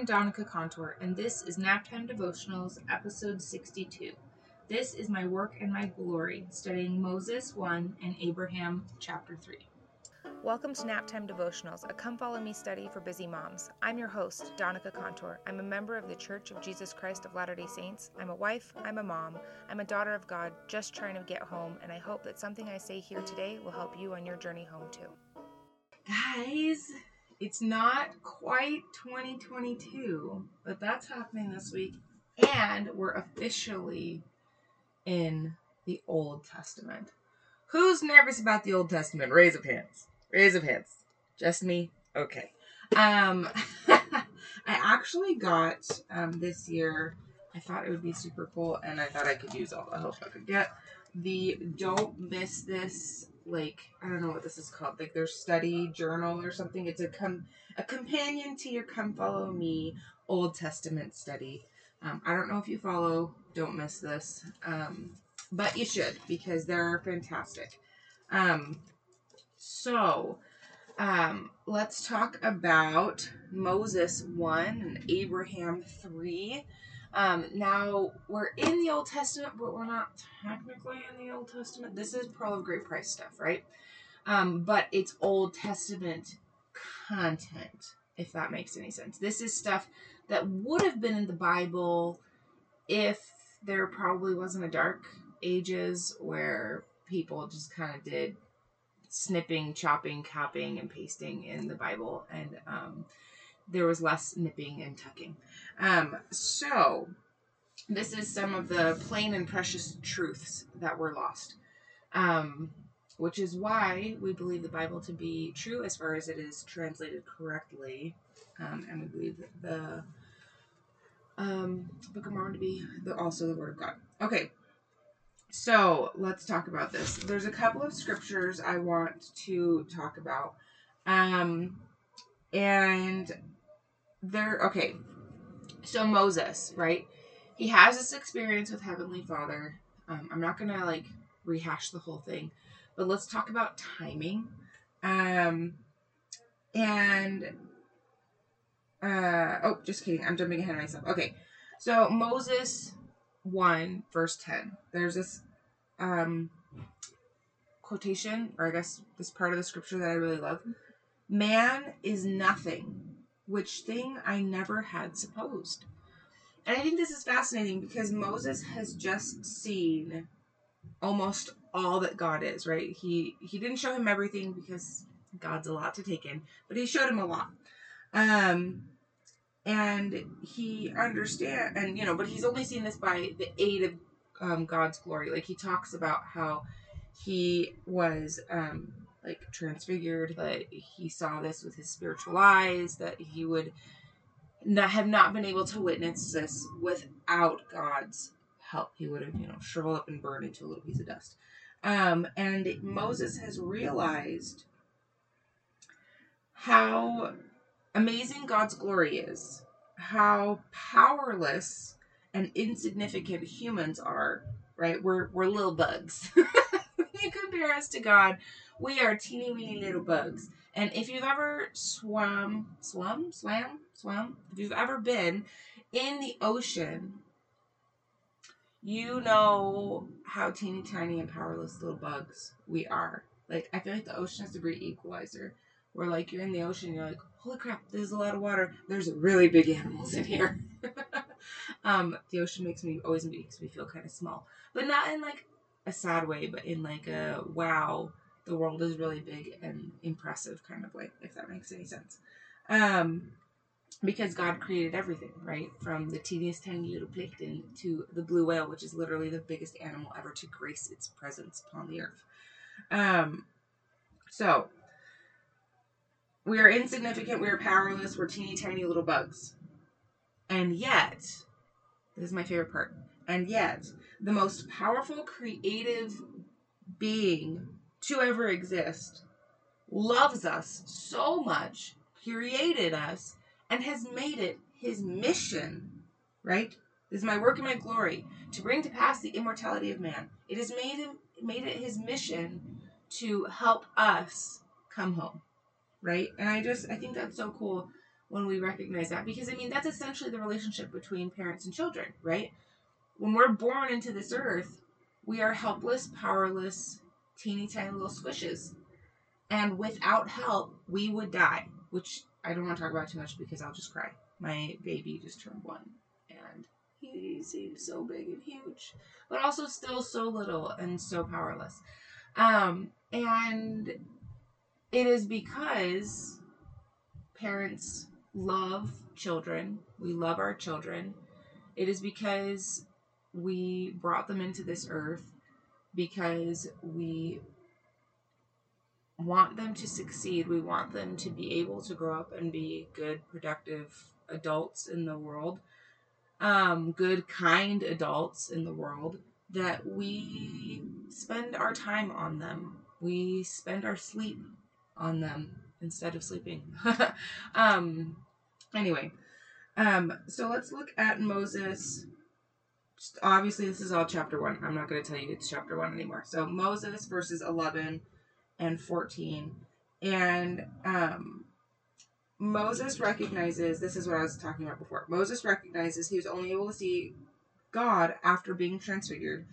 I'm Donica Contour, and this is Naptime Devotionals, episode 62. This is my work and my glory, studying Moses 1 and Abraham chapter 3. Welcome to Naptime Devotionals, a come follow me study for busy moms. I'm your host, Donica Contour. I'm a member of the Church of Jesus Christ of Latter day Saints. I'm a wife, I'm a mom, I'm a daughter of God, just trying to get home, and I hope that something I say here today will help you on your journey home too. Guys, it's not quite 2022, but that's happening this week, and we're officially in the Old Testament. Who's nervous about the Old Testament? Raise of hands. Raise of hands. Just me? Okay. Um, I actually got um, this year, I thought it would be super cool, and I thought I could use all the help I could get. The Don't Miss This, like, I don't know what this is called, like their study journal or something. It's a com- a companion to your Come Follow Me Old Testament study. Um, I don't know if you follow Don't Miss This, um, but you should because they're fantastic. Um, so, um, let's talk about Moses 1 and Abraham 3. Um, now, we're in the Old Testament, but we're not technically in the Old Testament. This is Pearl of Great Price stuff, right? Um, but it's Old Testament content, if that makes any sense. This is stuff that would have been in the Bible if there probably wasn't a dark ages where people just kind of did snipping, chopping, copying, and pasting in the Bible, and um, there was less nipping and tucking. Um, so, this is some of the plain and precious truths that were lost, um, which is why we believe the Bible to be true as far as it is translated correctly, um, and we believe the um, Book of Mormon to be the, also the Word of God. Okay, so let's talk about this. There's a couple of scriptures I want to talk about. Um, and they're okay. So Moses, right? He has this experience with Heavenly Father. Um, I'm not gonna like rehash the whole thing, but let's talk about timing. Um, and uh, oh, just kidding. I'm jumping ahead of myself. Okay, so Moses 1 verse 10 there's this um quotation or i guess this part of the scripture that i really love man is nothing which thing i never had supposed. And i think this is fascinating because moses has just seen almost all that god is right? He he didn't show him everything because god's a lot to take in but he showed him a lot. Um and he understand and you know but he's only seen this by the aid of um, god's glory. Like he talks about how he was um, like transfigured that he saw this with his spiritual eyes that he would not have not been able to witness this without god's help he would have you know shriveled up and burned into a little piece of dust um, and moses has realized how amazing God's glory is, how powerless and insignificant humans are, right? We're we're little bugs. you compare us to God, we are teeny weeny little bugs. And if you've ever swum, swum, swam, swam, if you've ever been in the ocean, you know how teeny tiny and powerless little bugs we are. Like I feel like the ocean is a great equalizer. Where like you're in the ocean, you're like, holy crap, there's a lot of water. There's really big animals in here. um, the ocean makes me always makes me feel kind of small, but not in like a sad way, but in like a wow, the world is really big and impressive kind of way, if that makes any sense. Um, because God created everything, right? From the teeniest tiny little plankton to the blue whale, which is literally the biggest animal ever to grace its presence upon the earth. Um, so we are insignificant, we are powerless, we're teeny tiny little bugs. And yet, this is my favorite part, and yet, the most powerful creative being to ever exist loves us so much, created us, and has made it his mission, right? This is my work and my glory to bring to pass the immortality of man. It has made him made it his mission to help us come home right? And I just I think that's so cool when we recognize that because I mean that's essentially the relationship between parents and children, right? When we're born into this earth, we are helpless, powerless, teeny tiny little squishes. And without help, we would die, which I don't want to talk about too much because I'll just cry. My baby just turned one and he seems so big and huge, but also still so little and so powerless. Um, and it is because parents love children, we love our children. It is because we brought them into this earth because we want them to succeed. We want them to be able to grow up and be good, productive adults in the world, um, good, kind adults in the world, that we spend our time on them. We spend our sleep on them instead of sleeping. um, anyway, um, so let's look at Moses. Obviously, this is all chapter one. I'm not going to tell you it's chapter one anymore. So Moses verses 11 and 14. And um, Moses recognizes this is what I was talking about before. Moses recognizes he was only able to see God after being transfigured.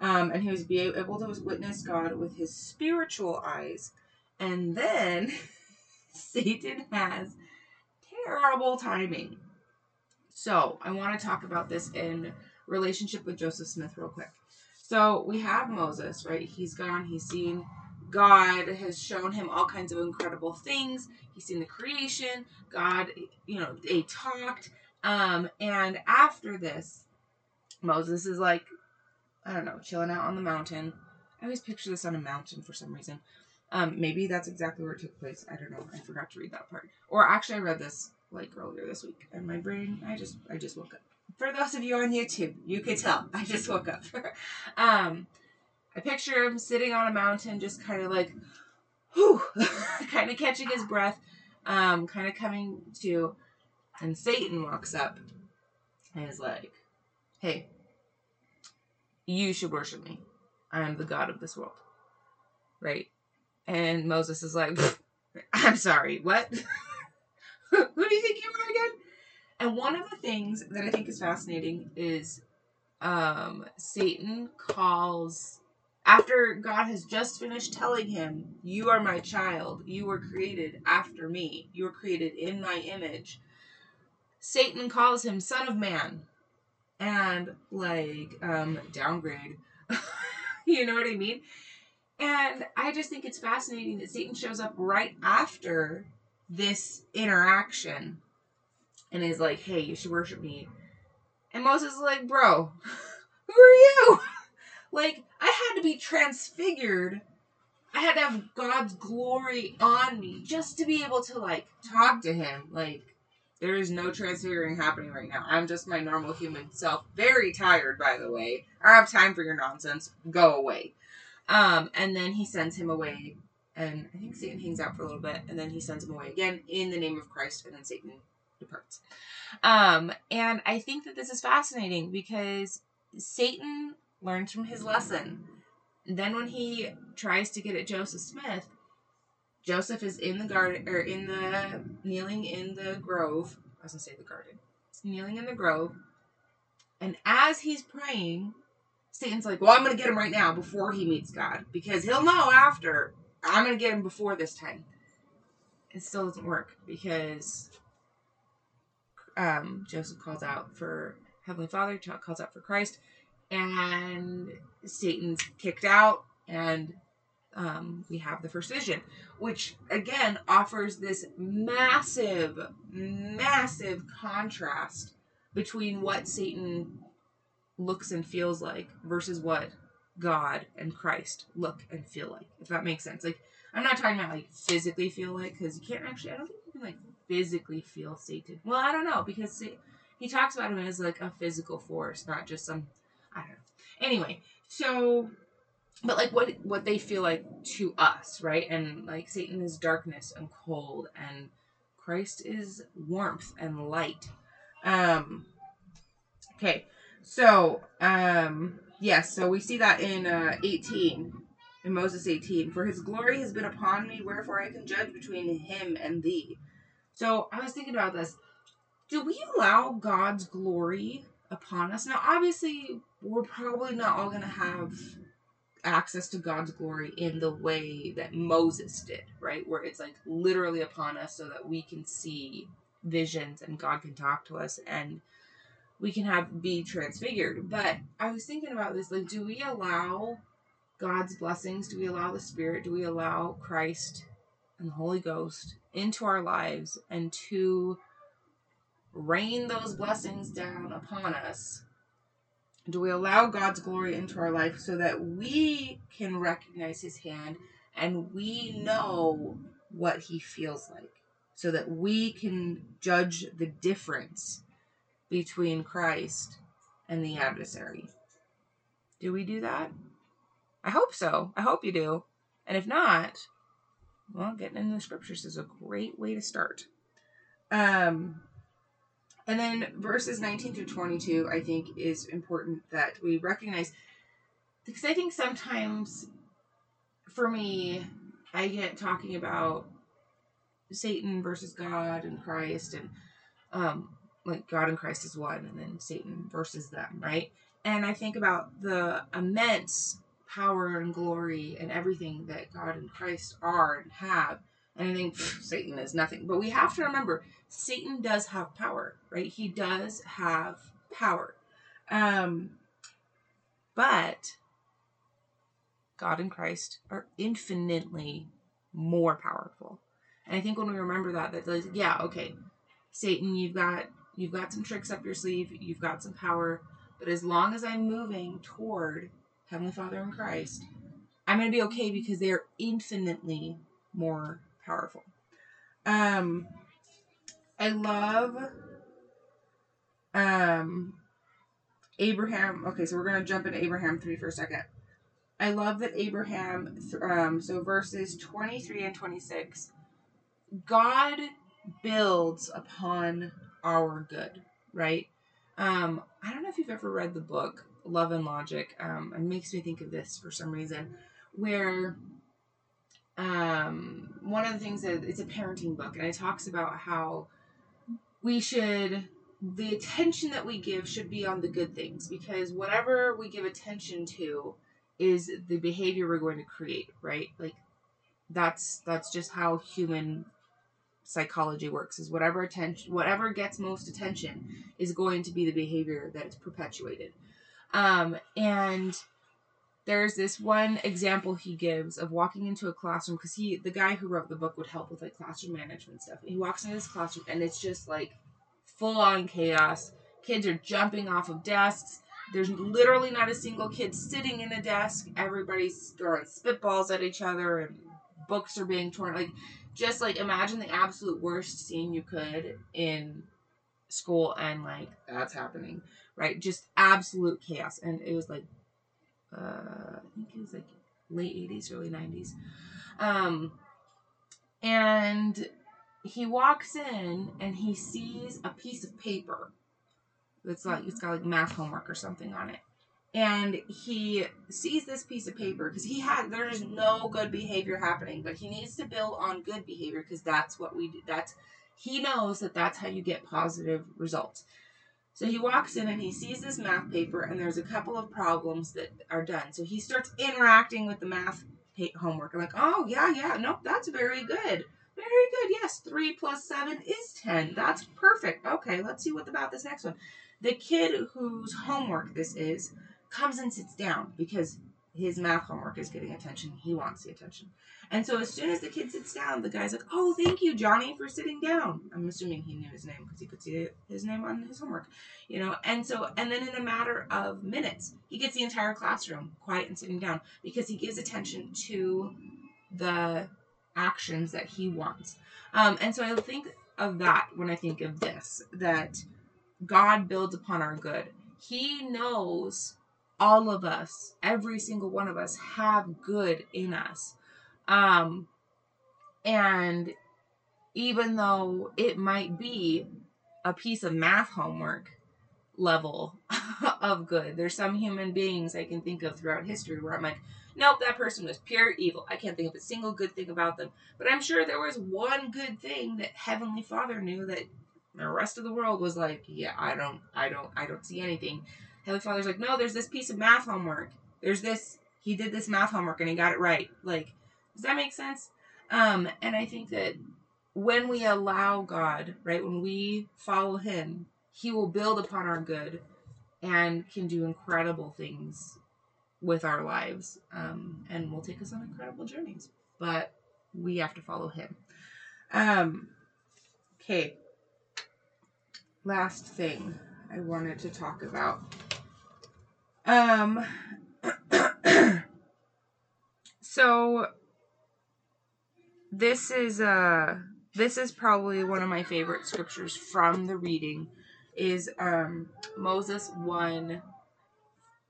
Um, and he was be able to witness God with his spiritual eyes. And then Satan has terrible timing. So I want to talk about this in relationship with Joseph Smith real quick. So we have Moses, right? He's gone, he's seen God has shown him all kinds of incredible things. He's seen the creation. God, you know, they talked. Um, and after this, Moses is like, I don't know, chilling out on the mountain. I always picture this on a mountain for some reason. Um, maybe that's exactly where it took place. I don't know. I forgot to read that part. Or actually, I read this like earlier this week, and my brain, I just, I just woke up. For those of you on YouTube, you could tell I just woke up. um, I picture him sitting on a mountain, just kind of like, whew, kind of catching his breath, um, kind of coming to, and Satan walks up and is like, "Hey, you should worship me. I am the God of this world." Right? And Moses is like, "I'm sorry, what? Who do you think you are again?" And one of the things that I think is fascinating is um, Satan calls after God has just finished telling him, You are my child, you were created after me, you were created in my image, Satan calls him Son of Man and like um, downgrade. you know what I mean? And I just think it's fascinating that Satan shows up right after this interaction and is like, hey, you should worship me. And Moses is like, bro, who are you? Like, I had to be transfigured. I had to have God's glory on me just to be able to, like, talk to Him. Like, there is no transfiguring happening right now. I'm just my normal human self. Very tired, by the way. I have time for your nonsense. Go away. Um, and then he sends him away. And I think Satan hangs out for a little bit. And then he sends him away again in the name of Christ. And then Satan departs. Um, and I think that this is fascinating because Satan learns from his lesson. Then when he tries to get at Joseph Smith, Joseph is in the garden or in the kneeling in the grove. I was gonna say the garden. He's kneeling in the grove, and as he's praying, Satan's like, "Well, I'm gonna get him right now before he meets God because he'll know after. I'm gonna get him before this time." It still doesn't work because um, Joseph calls out for Heavenly Father, calls out for Christ, and Satan's kicked out, and um, we have the first vision, which again offers this massive, massive contrast between what Satan looks and feels like versus what God and Christ look and feel like. If that makes sense. Like, I'm not talking about like physically feel like, because you can't actually, I don't think you can like physically feel Satan. Well, I don't know, because he talks about him as like a physical force, not just some I don't know. Anyway, so but like what what they feel like to us, right? And like Satan is darkness and cold and Christ is warmth and light. Um okay. So, um yes, so we see that in uh 18 in Moses 18, for his glory has been upon me, wherefore I can judge between him and thee. So I was thinking about this. Do we allow God's glory upon us? Now, obviously, we're probably not all going to have access to God's glory in the way that Moses did, right? Where it's like literally upon us so that we can see visions and God can talk to us and we can have be transfigured. But I was thinking about this like do we allow God's blessings? Do we allow the Spirit? Do we allow Christ and the Holy Ghost into our lives and to rain those blessings down upon us? Do we allow God's glory into our life so that we can recognize His hand and we know what He feels like? So that we can judge the difference between Christ and the adversary. Do we do that? I hope so. I hope you do. And if not, well, getting into the scriptures is a great way to start. Um, and then verses 19 through 22, I think, is important that we recognize. Because I think sometimes, for me, I get talking about Satan versus God and Christ, and um, like God and Christ is one, and then Satan versus them, right? And I think about the immense power and glory and everything that God and Christ are and have. And I think Satan is nothing. But we have to remember Satan does have power, right? He does have power. Um, but God and Christ are infinitely more powerful. And I think when we remember that, that like, yeah, okay, Satan, you've got you've got some tricks up your sleeve, you've got some power, but as long as I'm moving toward Heavenly Father in Christ, I'm going to be okay because they are infinitely more powerful. Um, I love um Abraham. Okay, so we're going to jump into Abraham 3 for a second. I love that Abraham, um, so verses 23 and 26, God builds upon our good, right? Um, I don't know if you've ever read the book Love and Logic. Um, it makes me think of this for some reason, where um, one of the things that it's a parenting book, and it talks about how we should the attention that we give should be on the good things because whatever we give attention to is the behavior we're going to create, right? Like that's that's just how human psychology works is whatever attention whatever gets most attention is going to be the behavior that is perpetuated um, and there's this one example he gives of walking into a classroom because he the guy who wrote the book would help with like classroom management stuff. He walks into this classroom and it's just like full on chaos. Kids are jumping off of desks. There's literally not a single kid sitting in a desk. Everybody's throwing spitballs at each other and books are being torn. Like just like imagine the absolute worst scene you could in school and like that's happening right? Just absolute chaos. And it was like uh i think it was like late 80s early 90s um and he walks in and he sees a piece of paper that's like it's got like math homework or something on it. And he sees this piece of paper because he had there's no good behavior happening but he needs to build on good behavior because that's what we do that's he knows that that's how you get positive results. So he walks in and he sees this math paper and there's a couple of problems that are done. So he starts interacting with the math homework. Like oh yeah yeah nope that's very good. Very good yes three plus seven is ten. That's perfect. Okay let's see what about this next one. The kid whose homework this is comes and sits down because his math homework is getting attention. He wants the attention. And so as soon as the kid sits down, the guy's like, Oh, thank you, Johnny, for sitting down. I'm assuming he knew his name because he could see his name on his homework, you know. And so, and then in a matter of minutes, he gets the entire classroom quiet and sitting down because he gives attention to the actions that he wants. Um, and so I think of that when I think of this that God builds upon our good. He knows all of us, every single one of us, have good in us. Um, and even though it might be a piece of math homework, level of good. There's some human beings I can think of throughout history where I'm like, nope, that person was pure evil. I can't think of a single good thing about them. But I'm sure there was one good thing that Heavenly Father knew that the rest of the world was like, yeah, I don't, I don't, I don't see anything. Heavenly Father's like, no, there's this piece of math homework. There's this, he did this math homework and he got it right. Like, does that make sense? Um, and I think that when we allow God, right, when we follow Him, He will build upon our good and can do incredible things with our lives um, and will take us on incredible journeys. But we have to follow Him. Um, okay. Last thing I wanted to talk about. Um, so this is uh this is probably one of my favorite scriptures from the reading is um Moses 1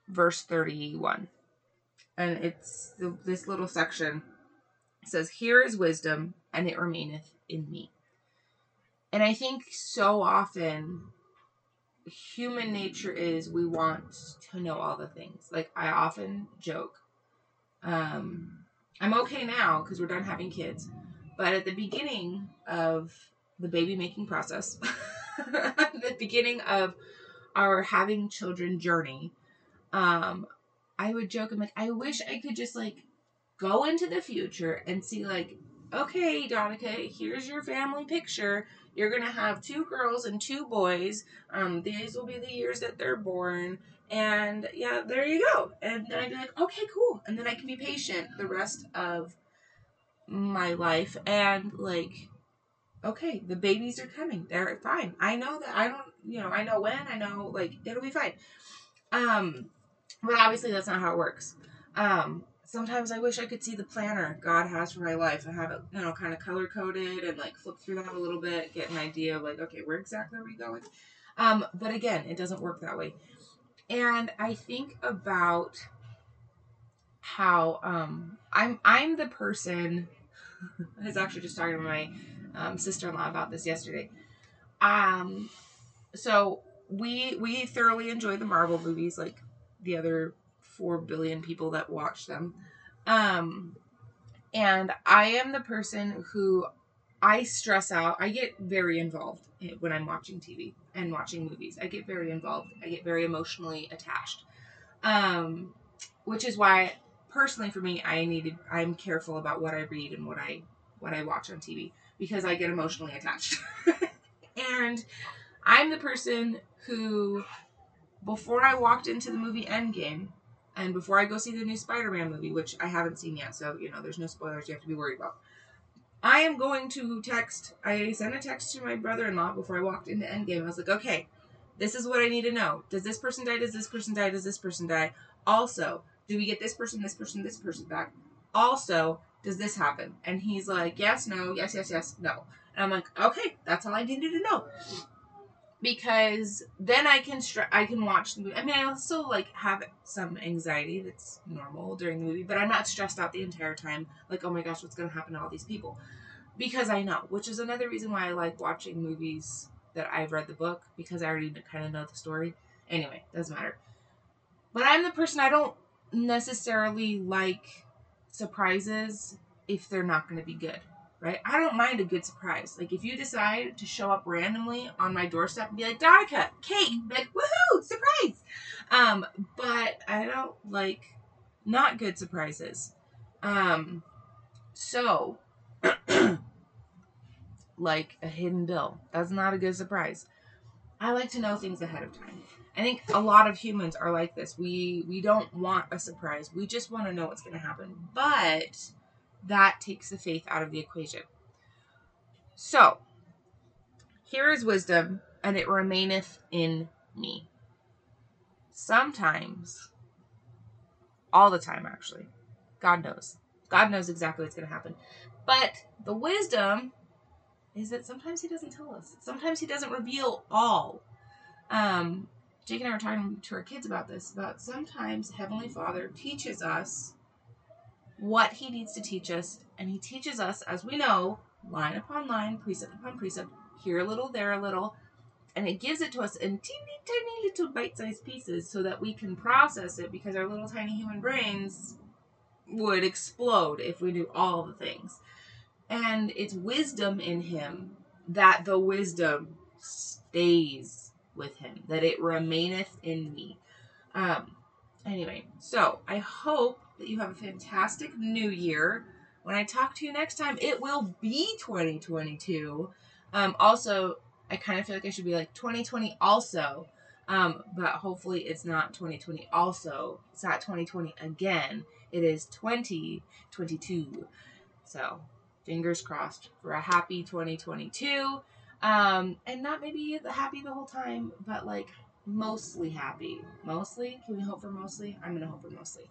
verse 31 and it's the, this little section says here is wisdom and it remaineth in me. And i think so often human nature is we want to know all the things. Like i often joke um i'm okay now because we're done having kids but at the beginning of the baby making process the beginning of our having children journey um I would joke, I'm like, I wish I could just like go into the future and see like, okay, Donica, here's your family picture. You're gonna have two girls and two boys. Um, these will be the years that they're born. And yeah, there you go. And then I'd be like, okay, cool. And then I can be patient the rest of my life and like okay, the babies are coming. They're fine. I know that I don't you know, I know when, I know like it'll be fine. Um but obviously, that's not how it works. Um, sometimes I wish I could see the planner God has for my life and have it, you know, kind of color coded and like flip through that a little bit, get an idea of like, okay, where exactly are we going? Um, but again, it doesn't work that way. And I think about how um, I'm I'm the person. I was actually just talking to my um, sister-in-law about this yesterday. Um, so we we thoroughly enjoy the Marvel movies, like the other 4 billion people that watch them. Um, and I am the person who I stress out. I get very involved when I'm watching TV and watching movies. I get very involved. I get very emotionally attached. Um, which is why personally for me I needed I'm careful about what I read and what I what I watch on TV because I get emotionally attached. and I'm the person who before I walked into the movie Endgame, and before I go see the new Spider-Man movie, which I haven't seen yet, so you know there's no spoilers you have to be worried about. I am going to text. I sent a text to my brother-in-law before I walked into Endgame. I was like, okay, this is what I need to know. Does this person die? Does this person die? Does this person die? Also, do we get this person, this person, this person back? Also, does this happen? And he's like, yes, no, yes, yes, yes, no. And I'm like, okay, that's all I needed to know because then I can str- I can watch the movie. I mean, I also like have some anxiety that's normal during the movie, but I'm not stressed out the entire time. Like, oh my gosh, what's gonna happen to all these people? Because I know, which is another reason why I like watching movies that I've read the book because I already kind of know the story. Anyway, doesn't matter. But I'm the person I don't necessarily like surprises if they're not going to be good right? I don't mind a good surprise. Like if you decide to show up randomly on my doorstep and be like, Donica, cake, be like, woohoo, surprise. Um, but I don't like not good surprises. Um, so like a hidden bill. That's not a good surprise. I like to know things ahead of time. I think a lot of humans are like this. We we don't want a surprise. We just want to know what's going to happen. But that takes the faith out of the equation. So, here is wisdom, and it remaineth in me. Sometimes, all the time actually, God knows. God knows exactly what's going to happen. But the wisdom is that sometimes He doesn't tell us. Sometimes He doesn't reveal all. Um, Jake and I were talking to our kids about this. About sometimes Heavenly Father teaches us what he needs to teach us, and he teaches us, as we know, line upon line, precept upon precept, here a little, there a little, and it gives it to us in teeny tiny little bite-sized pieces so that we can process it because our little tiny human brains would explode if we knew all the things. And it's wisdom in him that the wisdom stays with him, that it remaineth in me. Um, anyway, so I hope that you have a fantastic new year. When I talk to you next time, it will be 2022. Um, also, I kind of feel like I should be like 2020 also. Um, but hopefully it's not 2020 also. It's not 2020 again. It is 2022. So, fingers crossed for a happy 2022. Um, and not maybe happy the whole time, but like mostly happy. Mostly? Can we hope for mostly? I'm going to hope for mostly.